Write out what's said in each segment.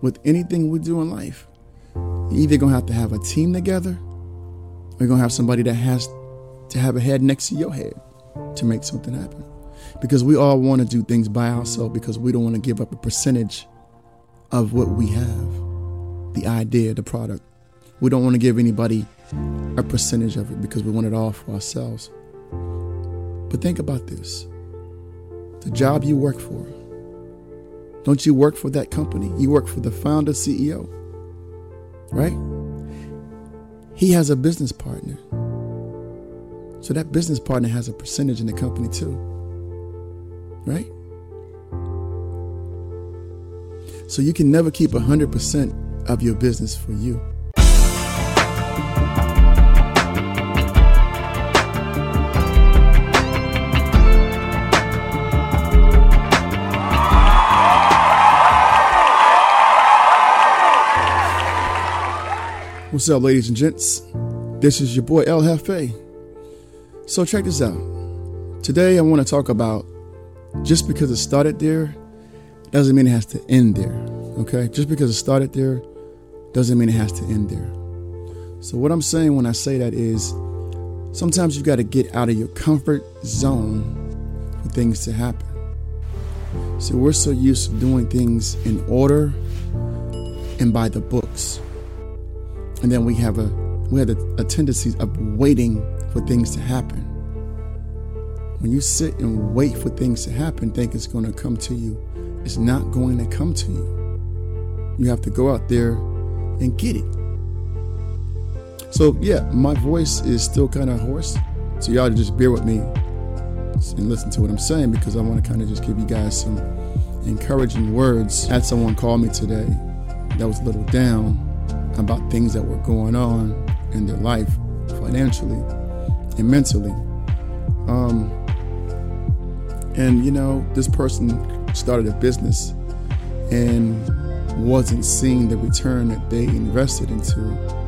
with anything we do in life, you're either gonna have to have a team together, or you're gonna have somebody that has to have a head next to your head to make something happen. Because we all want to do things by ourselves because we don't want to give up a percentage of what we have, the idea, the product. We don't want to give anybody a percentage of it because we want it all for ourselves. But think about this the job you work for. Don't you work for that company? You work for the founder, CEO, right? He has a business partner. So that business partner has a percentage in the company too, right? So you can never keep 100% of your business for you. What's up, ladies and gents? This is your boy El Jefe. So, check this out. Today, I want to talk about just because it started there doesn't mean it has to end there. Okay? Just because it started there doesn't mean it has to end there. So, what I'm saying when I say that is sometimes you've got to get out of your comfort zone for things to happen. So, we're so used to doing things in order and by the books and then we have a we have a, a tendency of waiting for things to happen. When you sit and wait for things to happen, think it's going to come to you, it's not going to come to you. You have to go out there and get it. So yeah, my voice is still kind of hoarse, so y'all just bear with me and listen to what I'm saying because I want to kind of just give you guys some encouraging words. I had someone call me today that was a little down about things that were going on in their life financially and mentally. Um, and, you know, this person started a business and wasn't seeing the return that they invested into.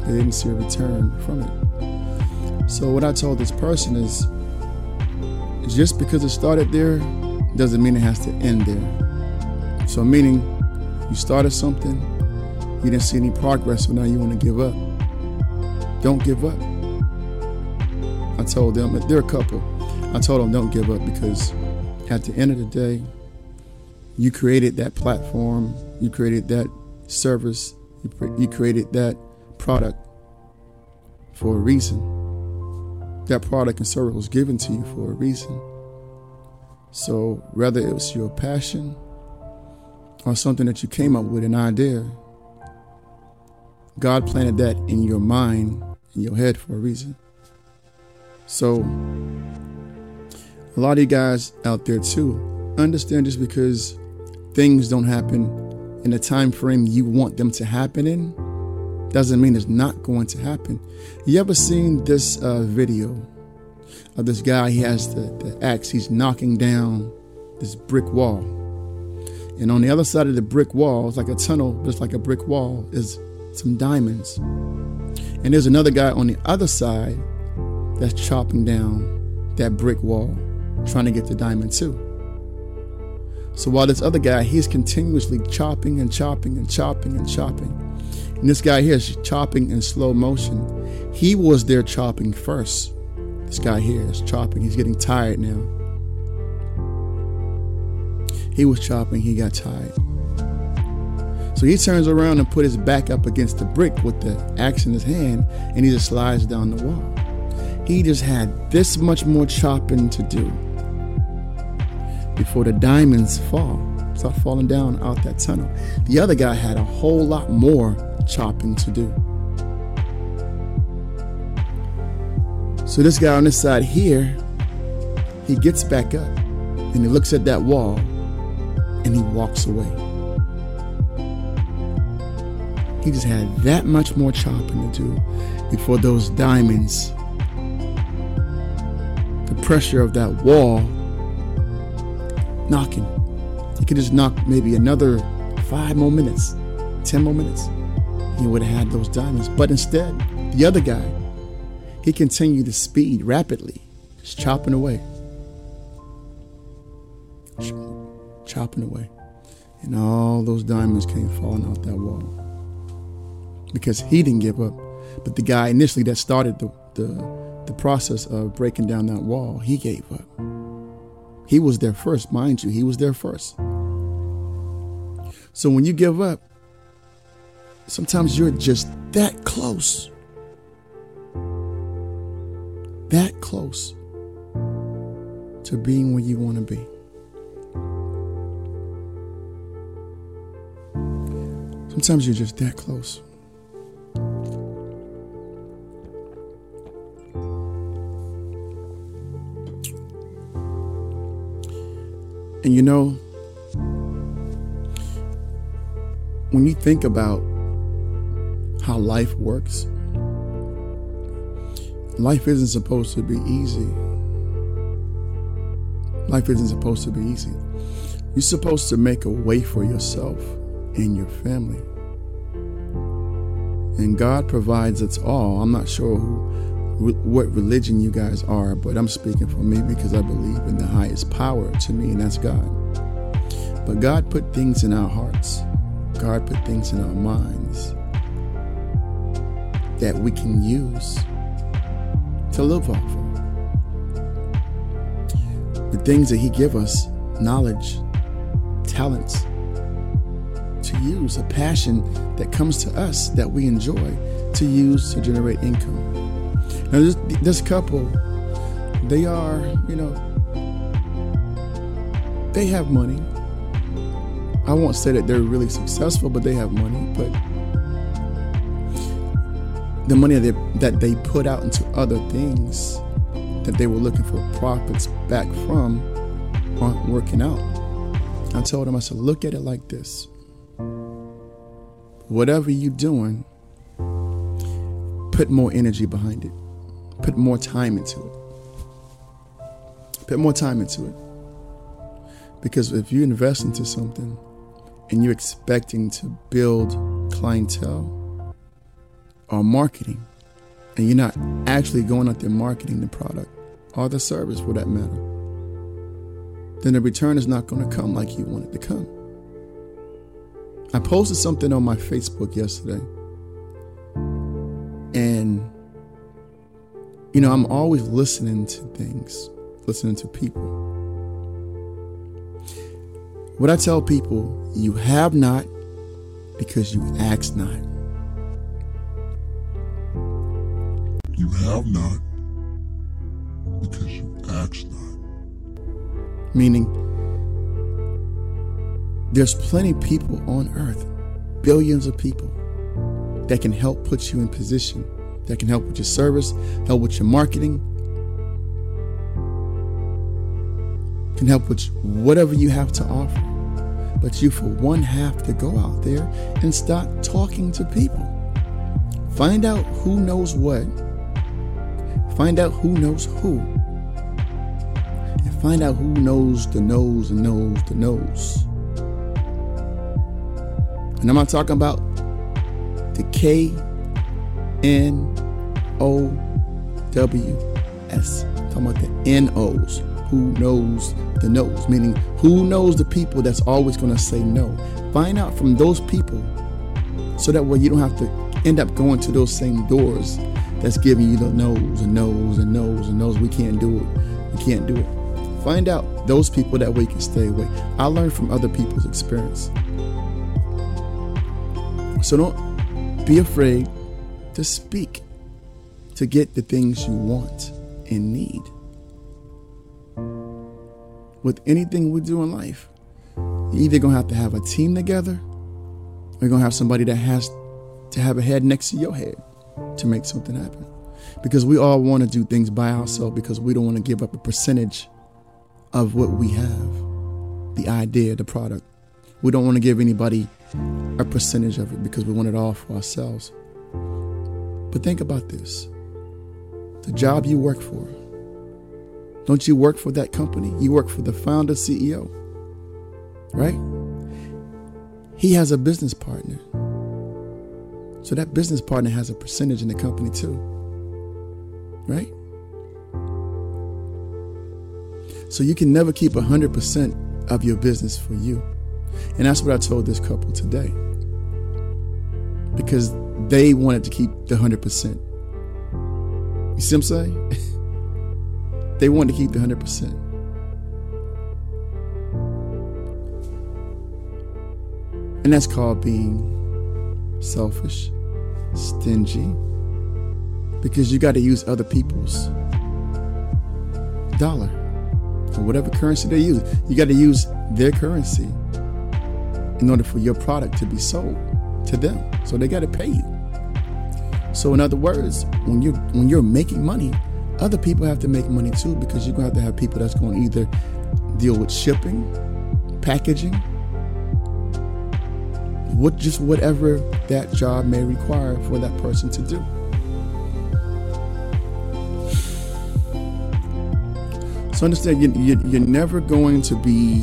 They didn't see a return from it. So, what I told this person is just because it started there doesn't mean it has to end there. So, meaning you started something, you didn't see any progress, so now you want to give up. Don't give up. I told them, they're a couple. I told them, don't give up because at the end of the day, you created that platform, you created that service, you created that product for a reason. That product and service was given to you for a reason. So, whether it was your passion or something that you came up with, an idea, God planted that in your mind, in your head for a reason. So, a lot of you guys out there too, understand just because things don't happen in the time frame you want them to happen in, doesn't mean it's not going to happen. You ever seen this uh, video of this guy? He has the, the axe, he's knocking down this brick wall. And on the other side of the brick wall, it's like a tunnel, just like a brick wall, is some diamonds. And there's another guy on the other side that's chopping down that brick wall, trying to get the diamond too. So while this other guy, he's continuously chopping and chopping and chopping and chopping. And this guy here is chopping in slow motion. He was there chopping first. This guy here is chopping. He's getting tired now. He was chopping, he got tired. So he turns around and put his back up against the brick with the axe in his hand, and he just slides down the wall. He just had this much more chopping to do before the diamonds fall, start falling down out that tunnel. The other guy had a whole lot more chopping to do. So this guy on this side here, he gets back up and he looks at that wall and he walks away. He just had that much more chopping to do before those diamonds, the pressure of that wall knocking. He could just knock maybe another five more minutes, 10 more minutes. He would have had those diamonds. But instead, the other guy, he continued to speed rapidly, just chopping away. Chopping away. And all those diamonds came falling out that wall. Because he didn't give up. But the guy initially that started the, the, the process of breaking down that wall, he gave up. He was there first, mind you, he was there first. So when you give up, sometimes you're just that close. That close to being where you want to be. Sometimes you're just that close. And you know, when you think about how life works, life isn't supposed to be easy. Life isn't supposed to be easy. You're supposed to make a way for yourself and your family. And God provides us all. I'm not sure who, what religion you guys are, but I'm speaking for me because I believe in the highest power to me, and that's God. But God put things in our hearts, God put things in our minds that we can use to live off of. The things that He give us, knowledge, talents, to use, a passion that comes to us that we enjoy to use to generate income. Now, this, this couple, they are, you know, they have money. I won't say that they're really successful, but they have money. But the money that they, that they put out into other things that they were looking for profits back from aren't working out. I told them, I said, look at it like this whatever you're doing, put more energy behind it. Put more time into it. Put more time into it. Because if you invest into something and you're expecting to build clientele or marketing, and you're not actually going out there marketing the product or the service for that matter, then the return is not going to come like you want it to come. I posted something on my Facebook yesterday. And, you know, I'm always listening to things, listening to people. What I tell people, you have not because you ask not. You have not because you ask not. Meaning, there's plenty people on earth, billions of people, that can help put you in position, that can help with your service, help with your marketing, can help with whatever you have to offer. But you, for one, have to go out there and start talking to people. Find out who knows what, find out who knows who, and find out who knows the knows and knows the knows. And I'm not talking about the K N O W S. Talking about the N O's. Who knows the no's? Meaning, who knows the people that's always going to say no? Find out from those people so that way you don't have to end up going to those same doors that's giving you the no's and no's and no's and no's. We can't do it. We can't do it. Find out those people that way you can stay away. I learned from other people's experience. So don't be afraid to speak to get the things you want and need. With anything we do in life, you're either to have to have a team together or you're to have somebody that has to have a head next to your head to make something happen. Because we all want to do things by ourselves because we don't want to give up a percentage of what we have the idea, the product. We don't want to give anybody a percentage of it because we want it all for ourselves. But think about this the job you work for. Don't you work for that company? You work for the founder, CEO, right? He has a business partner. So that business partner has a percentage in the company too, right? So you can never keep 100% of your business for you. And that's what I told this couple today. Because they wanted to keep the 100%. You see what I'm saying? they wanted to keep the 100%. And that's called being selfish, stingy, because you got to use other people's dollar or whatever currency they use. You got to use their currency in order for your product to be sold to them. So they got to pay you. So in other words, when you when you're making money, other people have to make money too because you're gonna have to have people that's going to either deal with shipping, packaging, what just whatever that job may require for that person to do. So understand you, you, you're never going to be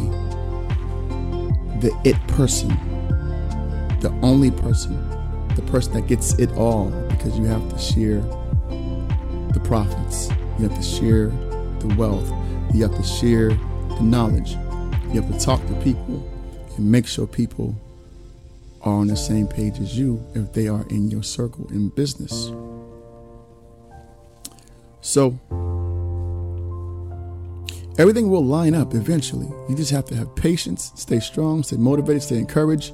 the it person, the only person, the person that gets it all because you have to share the profits, you have to share the wealth, you have to share the knowledge, you have to talk to people and make sure people are on the same page as you if they are in your circle in business. So, everything will line up eventually. You just have to have patience, stay strong, stay motivated, stay encouraged,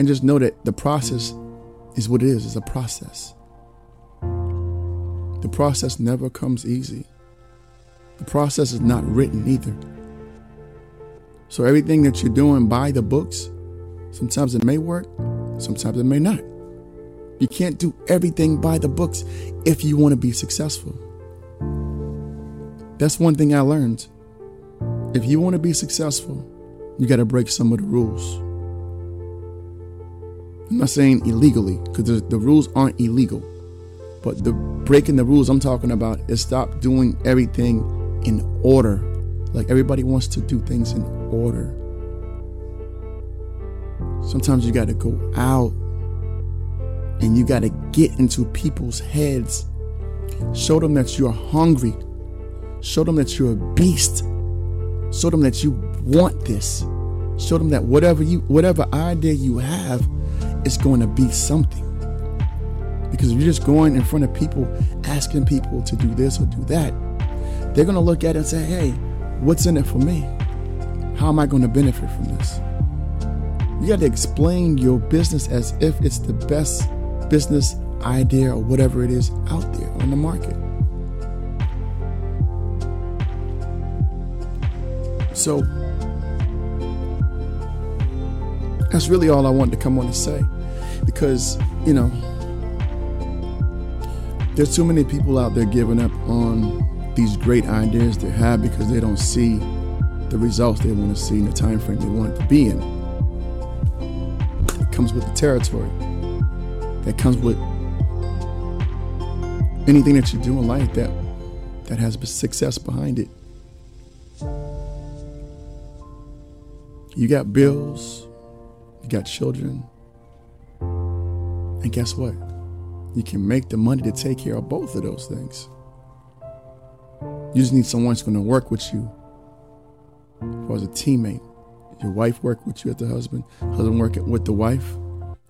and just know that the process is what it is it's a process. The process never comes easy. The process is not written either. So, everything that you're doing by the books, Sometimes it may work, sometimes it may not. You can't do everything by the books if you want to be successful. That's one thing I learned. If you want to be successful, you got to break some of the rules. I'm not saying illegally, because the, the rules aren't illegal. But the breaking the rules I'm talking about is stop doing everything in order. Like everybody wants to do things in order. Sometimes you got to go out and you got to get into people's heads. Show them that you're hungry. Show them that you're a beast. Show them that you want this. Show them that whatever you whatever idea you have is going to be something. Because if you're just going in front of people asking people to do this or do that, they're going to look at it and say, "Hey, what's in it for me? How am I going to benefit from this?" You got to explain your business as if it's the best business idea or whatever it is out there on the market. So that's really all I wanted to come on to say because, you know, there's too many people out there giving up on these great ideas they have because they don't see the results they want to see in the time frame they want it to be in It comes with the territory, that comes with anything that you do in life that that has success behind it. You got bills, you got children, and guess what? You can make the money to take care of both of those things. You just need someone who's going to work with you as a teammate your wife work with you as the husband, husband work with the wife,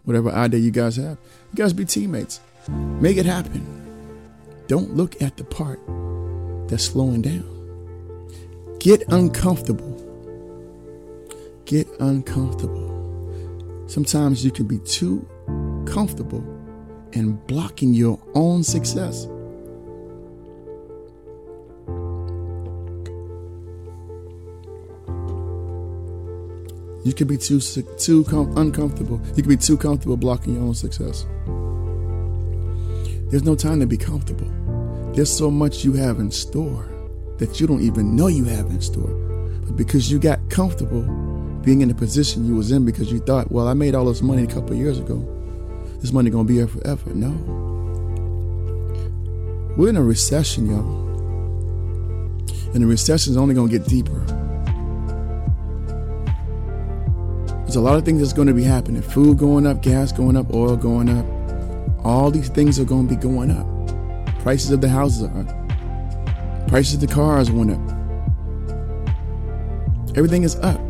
whatever idea you guys have. You guys be teammates. Make it happen. Don't look at the part that's slowing down. Get uncomfortable. Get uncomfortable. Sometimes you can be too comfortable and blocking your own success. You can be too too com- uncomfortable. You can be too comfortable blocking your own success. There's no time to be comfortable. There's so much you have in store that you don't even know you have in store. But because you got comfortable being in the position you was in because you thought, well, I made all this money a couple years ago. This money gonna be here forever. No. We're in a recession, y'all. And the recession is only gonna get deeper. There's a lot of things that's to be happening. Food going up, gas going up, oil going up. All these things are to be going up. Prices of the houses are up. Prices of the cars went up. Everything is up.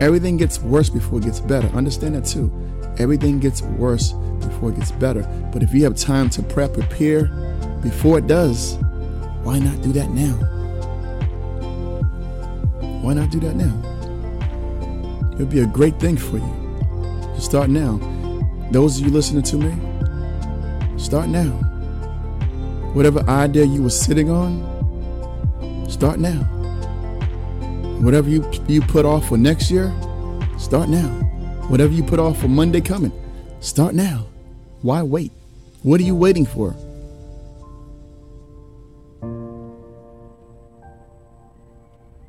Everything gets worse before it gets better. Understand that too. Everything gets worse before it gets better. But if you have time to prep, prepare before it does, why not do that now? Why not do that now? It'll be a great thing for you. To start now. Those of you listening to me, start now. Whatever idea you were sitting on, start now. Whatever you, you put off for next year, start now. Whatever you put off for Monday coming, start now. Why wait? What are you waiting for?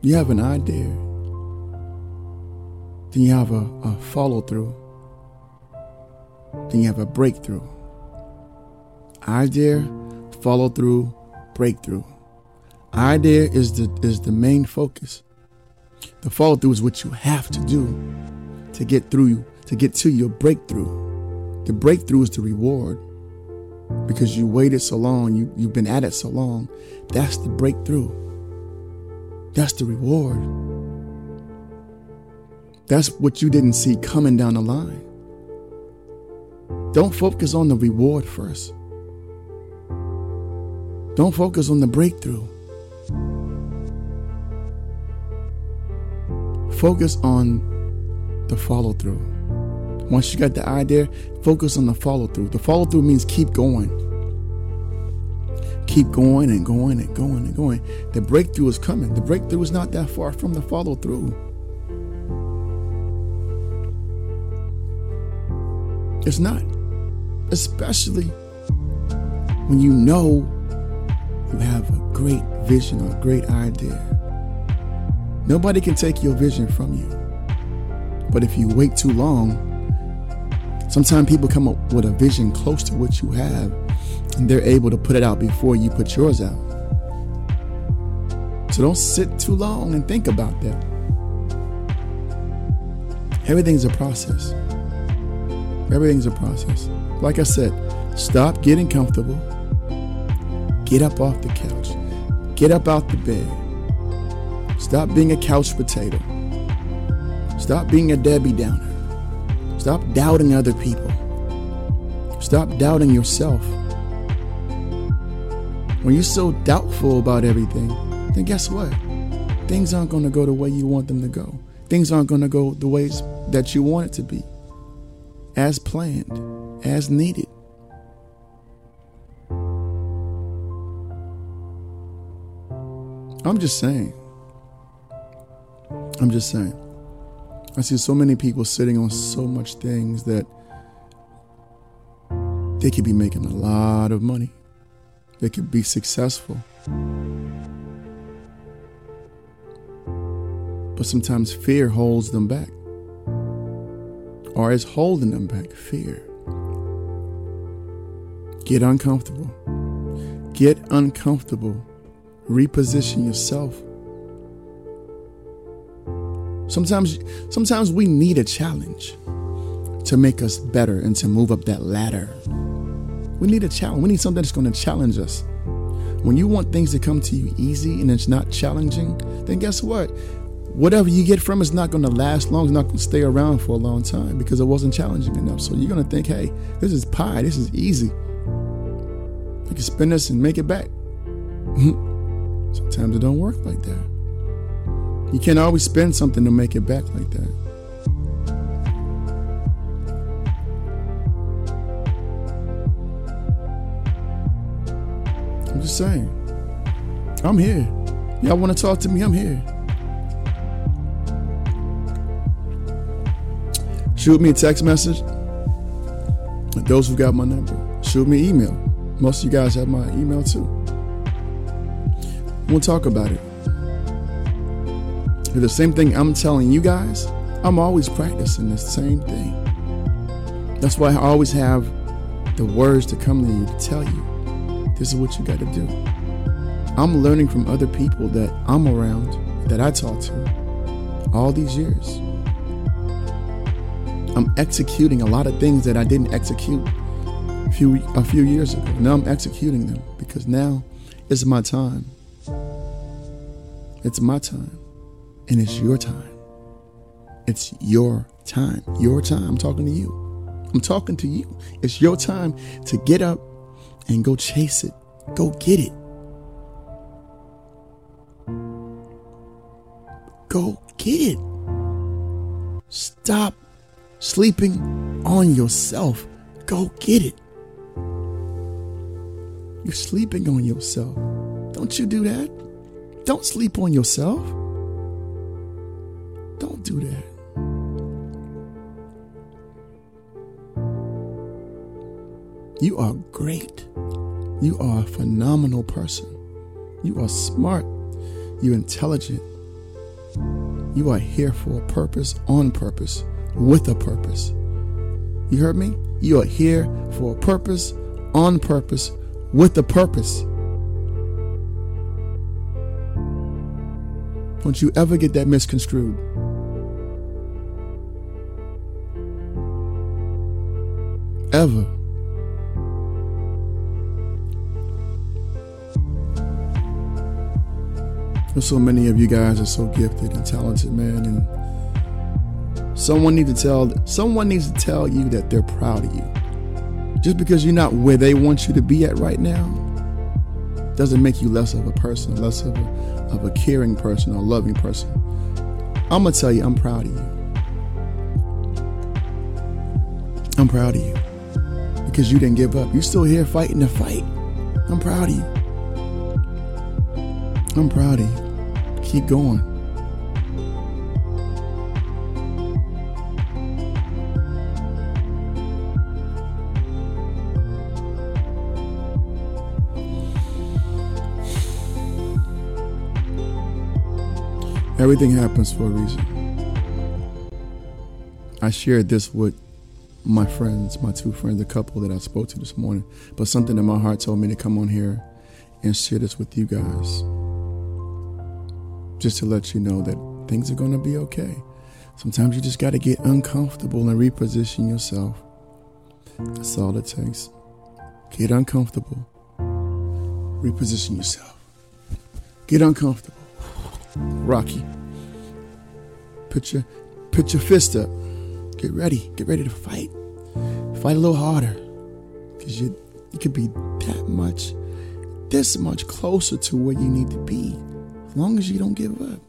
You have an idea. Then you have a, a follow through. Then you have a breakthrough. Idea, follow through, breakthrough. Idea is the is the main focus. The follow through is what you have to do to get through to get to your breakthrough. The breakthrough is the reward because you waited so long, you, you've been at it so long. That's the breakthrough. That's the reward. That's what you didn't see coming down the line. Don't focus on the reward first. Don't focus on the breakthrough. Focus on the follow through. Once you got the idea, focus on the follow through. The follow through means keep going keep going and going and going and going. The breakthrough is coming. The breakthrough is not that far from the follow through. It's not. Especially when you know you have a great vision or a great idea. Nobody can take your vision from you. But if you wait too long, sometimes people come up with a vision close to what you have and they're able to put it out before you put yours out. So don't sit too long and think about that. Everything's a process. Everything's a process. Like I said, stop getting comfortable. Get up off the couch. Get up out the bed. Stop being a couch potato. Stop being a Debbie Downer. Stop doubting other people. Stop doubting yourself. When you're so doubtful about everything, then guess what? Things aren't going to go the way you want them to go. Things aren't going to go the ways that you want it to be, as planned, as needed. I'm just saying. I'm just saying. I see so many people sitting on so much things that they could be making a lot of money they could be successful. But sometimes fear holds them back, or is holding them back. Fear. Get uncomfortable. Get uncomfortable. Reposition yourself. Sometimes, sometimes we need a challenge to make us better and to move up that ladder. We need a challenge. We need something that's going to challenge us. When you want things to come to you easy and it's not challenging, then guess what? Whatever you get from it's not going to last long. It's not going to stay around for a long time because it wasn't challenging enough. So you're going to think, hey, this is pie. This is easy. I can spin this and make it back. Sometimes it don't work like that. You can't always spend something to make it back like that. I'm just saying. I'm here. Y'all want to talk to me? I'm here. Shoot me a text message. Those who got my number, shoot me email. Most of you guys have my email too. We'll talk about it. The same thing I'm telling you guys, I'm always practicing the same thing. That's why I always have the words to come to you to tell you this is what you got to do. I'm learning from other people that I'm around, that I talk to all these years. I'm executing a lot of things that I didn't execute a few a few years ago. Now I'm executing them because now it's my time. It's my time and it's your time. It's your time. Your time. I'm talking to you. I'm talking to you. It's your time to get up and go chase it. Go get it. Go get it. Stop sleeping on yourself. Go get it. You're sleeping on yourself. Don't you do that. Don't sleep on yourself. Don't that. You are great. You are a phenomenal person. You are smart. You're intelligent. You are here for a purpose, on purpose, with a purpose. You heard me? You are here for a purpose, on purpose, with a purpose. Don't you ever get that misconstrued. Ever. And so many of you guys are so gifted and talented, man, and someone needs to tell someone needs to tell you that they're proud of you. Just because you're not where they want you to be at right now doesn't make you less of a person, less of a, of a caring person or loving person. I'm gonna tell you, I'm proud of you. I'm proud of you because you didn't give up. You're still here fighting the fight. I'm proud of you. I'm proud of you. Keep going. Everything happens for a reason. I shared this with my friends, my two friends, the couple that I spoke to this morning, but something in my heart told me to come on here and share this with you guys just to let you know that things are going to be okay. Sometimes you just got to get uncomfortable and reposition yourself. That's all it takes. Get uncomfortable, reposition yourself. Get uncomfortable. Rocky. Put your put your fist up. Get ready. Get ready to fight. Fight a little harder. Cause you you could be that much, this much closer to where you need to be as long as you don't give up.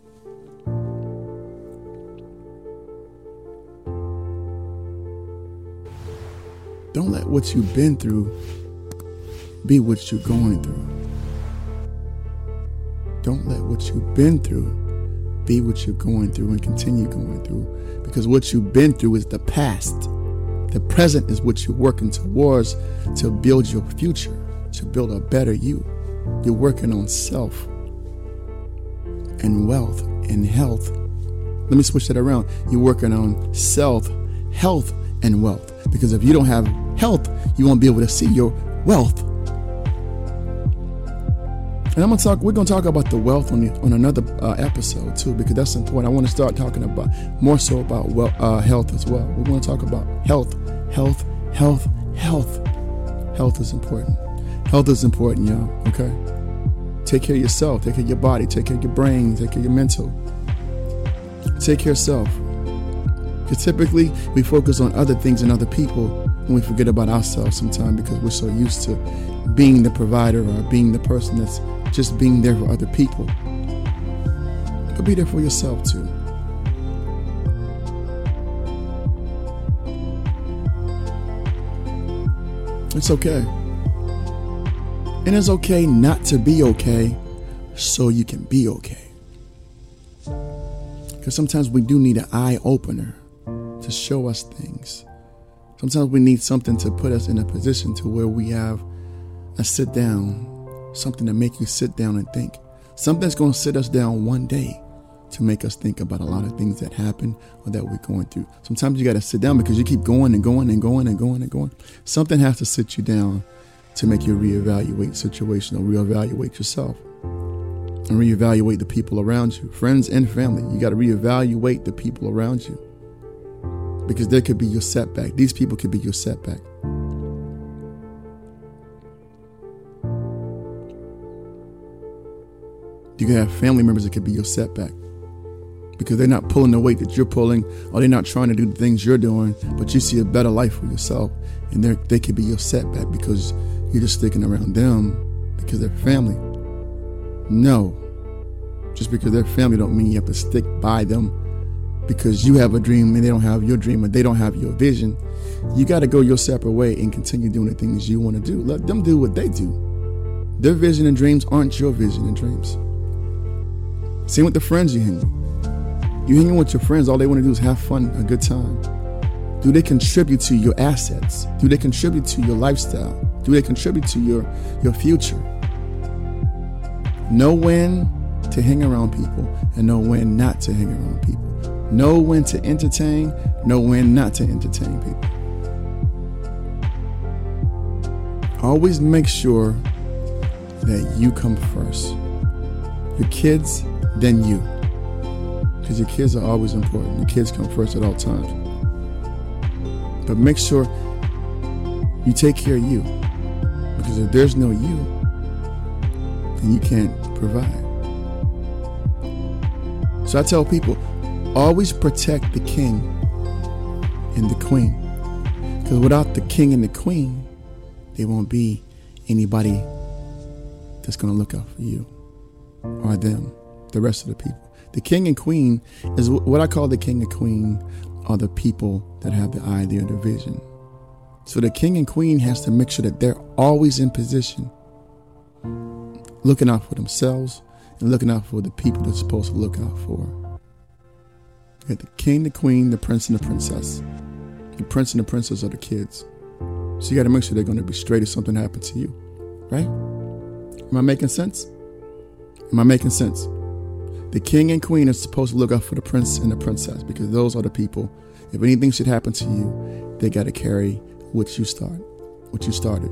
Don't let what you've been through be what you're going through. Don't let what you've been through be what you're going through and continue going through. Because what you've been through is the past. The present is what you're working towards to build your future, to build a better you. You're working on self and wealth and health. Let me switch that around. You're working on self, health, and wealth. Because if you don't have health, you won't be able to see your wealth. And I'm gonna talk. We're gonna talk about the wealth on the, on another uh, episode too, because that's important. I want to start talking about more so about well, uh, health as well. We want to talk about health, health, health, health. Health is important. Health is important, y'all. Okay. Take care of yourself. Take care of your body. Take care of your brain. Take care of your mental. Take care of yourself. Because typically we focus on other things and other people and we forget about ourselves sometimes because we're so used to being the provider or being the person that's just being there for other people. But be there for yourself too. It's okay. And it's okay not to be okay so you can be okay. Because sometimes we do need an eye opener to show us things. Sometimes we need something to put us in a position to where we have a sit down, something to make you sit down and think. Something's going to sit us down one day to make us think about a lot of things that happen or that we're going through. Sometimes you got to sit down because you keep going and going and going and going and going. Something has to sit you down to make you reevaluate situation or reevaluate yourself and reevaluate the people around you, friends and family. You got to reevaluate the people around you because there could be your setback. These people could be your setback. You can have family members that could be your setback. because they're not pulling the weight that you're pulling, or they're not trying to do the things you're doing, but you see a better life for yourself, and they they could be your setback because you're just sticking around them because they're family. No, just because they're family don't mean you have to stick by them because you have a dream and they don't have your dream and they don't have your vision. You got to go your separate way and continue doing the things you want to do. Let them do what they do. Their vision and dreams aren't your vision and dreams. Same with the friends you hang with. You hanging with your friends, all they want to do is have fun, a good time. Do they contribute to your assets? Do they contribute to your lifestyle? Do they contribute to your, your future? Know when to hang around people and know when not to hang around people. Know when to entertain, know when not to entertain people. Always make sure that you come first. Your kids, then you. Because your kids are always important. Your kids come first at all times. But make sure you take care of you. Because if there's no you, then you can't provide. So I tell people always protect the king and the queen. Because without the king and the queen, there won't be anybody that's going to look out for you or them, the rest of the people. The king and queen is what I call the king and queen are the people that have the idea, or the vision. So the king and queen has to make sure that they're always in position, looking out for themselves and looking out for the people they're supposed to look out for. You the king, the queen, the prince, and the princess. The prince and the princess are the kids. So you got to make sure they're going to be straight if something happens to you, right? Am I making sense? Am I making sense? The king and queen are supposed to look out for the prince and the princess because those are the people. If anything should happen to you, they got to carry what you start, what you started,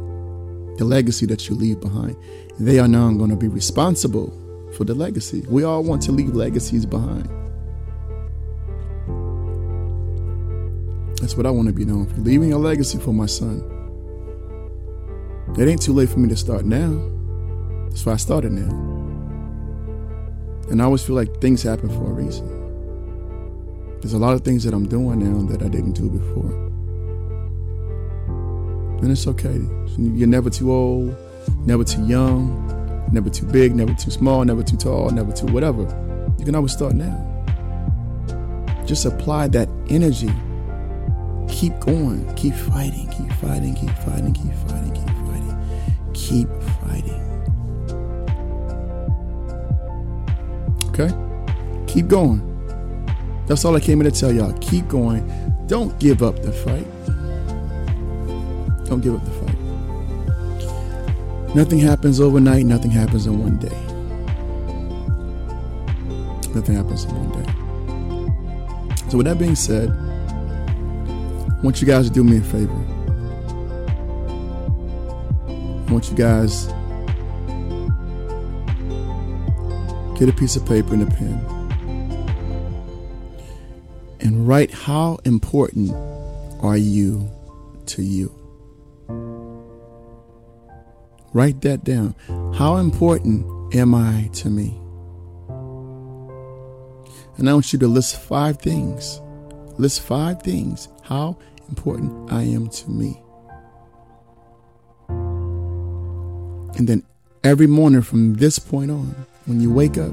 the legacy that you leave behind. They are now going to be responsible for the legacy. We all want to leave legacies behind. That's what I want to be known for, leaving a legacy for my son. It ain't too late for me to start now. That's why I started now. And I always feel like things happen for a reason. There's a lot of things that I'm doing now that I didn't do before. And it's okay. You're never too old, never too young, never too big, never too small, never too tall, never too whatever. You can always start now. Just apply that energy. Keep going. Keep fighting. Keep fighting. Keep fighting. Keep fighting. Keep fighting. Keep fighting. Okay? Keep going. That's all I came in to tell y'all. Keep going. Don't give up the fight. Don't give up the fight. Nothing happens overnight, nothing happens in one day. Nothing happens in one day. So, with that being said, want you guys to do me a favor. I want you guys get a piece of paper and a pen and write how important are you to you. Write that down. How important am I to me? And I want you to list five things. List five things. How important I am to me. And then every morning from this point on, when you wake up,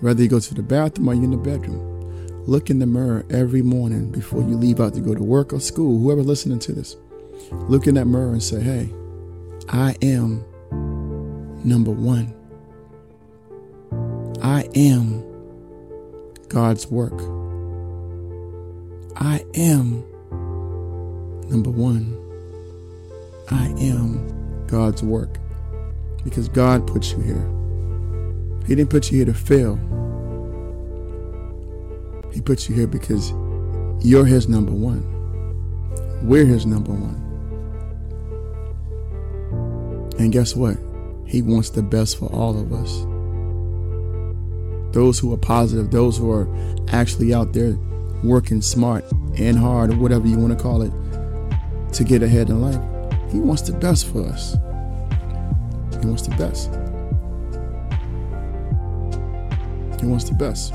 whether you go to the bathroom or you're in the bedroom, look in the mirror every morning before you leave out to go to work or school, whoever listening to this. Look in that mirror and say, hey, I am number one. I am God's work. I am number one. I am God's work because God put you here. He didn't put you here to fail. He put you here because you're His number one. We're His number one. And guess what? He wants the best for all of us. Those who are positive, those who are actually out there working smart and hard, or whatever you want to call it, to get ahead in life. He wants the best for us. He wants the best. He wants the best.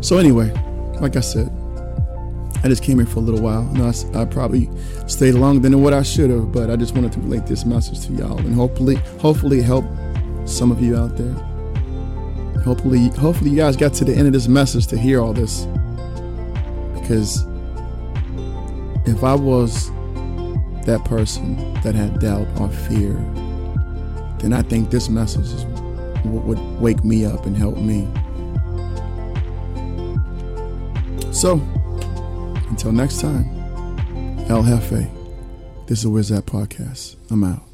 So, anyway, like I said, I just came here for a little while. I, I, probably stayed longer than what I should have, but I just wanted to relate this message to y'all and hopefully, hopefully, help some of you out there. Hopefully, hopefully you guys got to the end of this message to hear all this. Because if I was that person that had doubt or fear, then I think this message is, would wake me up and help me. So, until next time, El Jefe, this is Where's That Podcast. I'm out.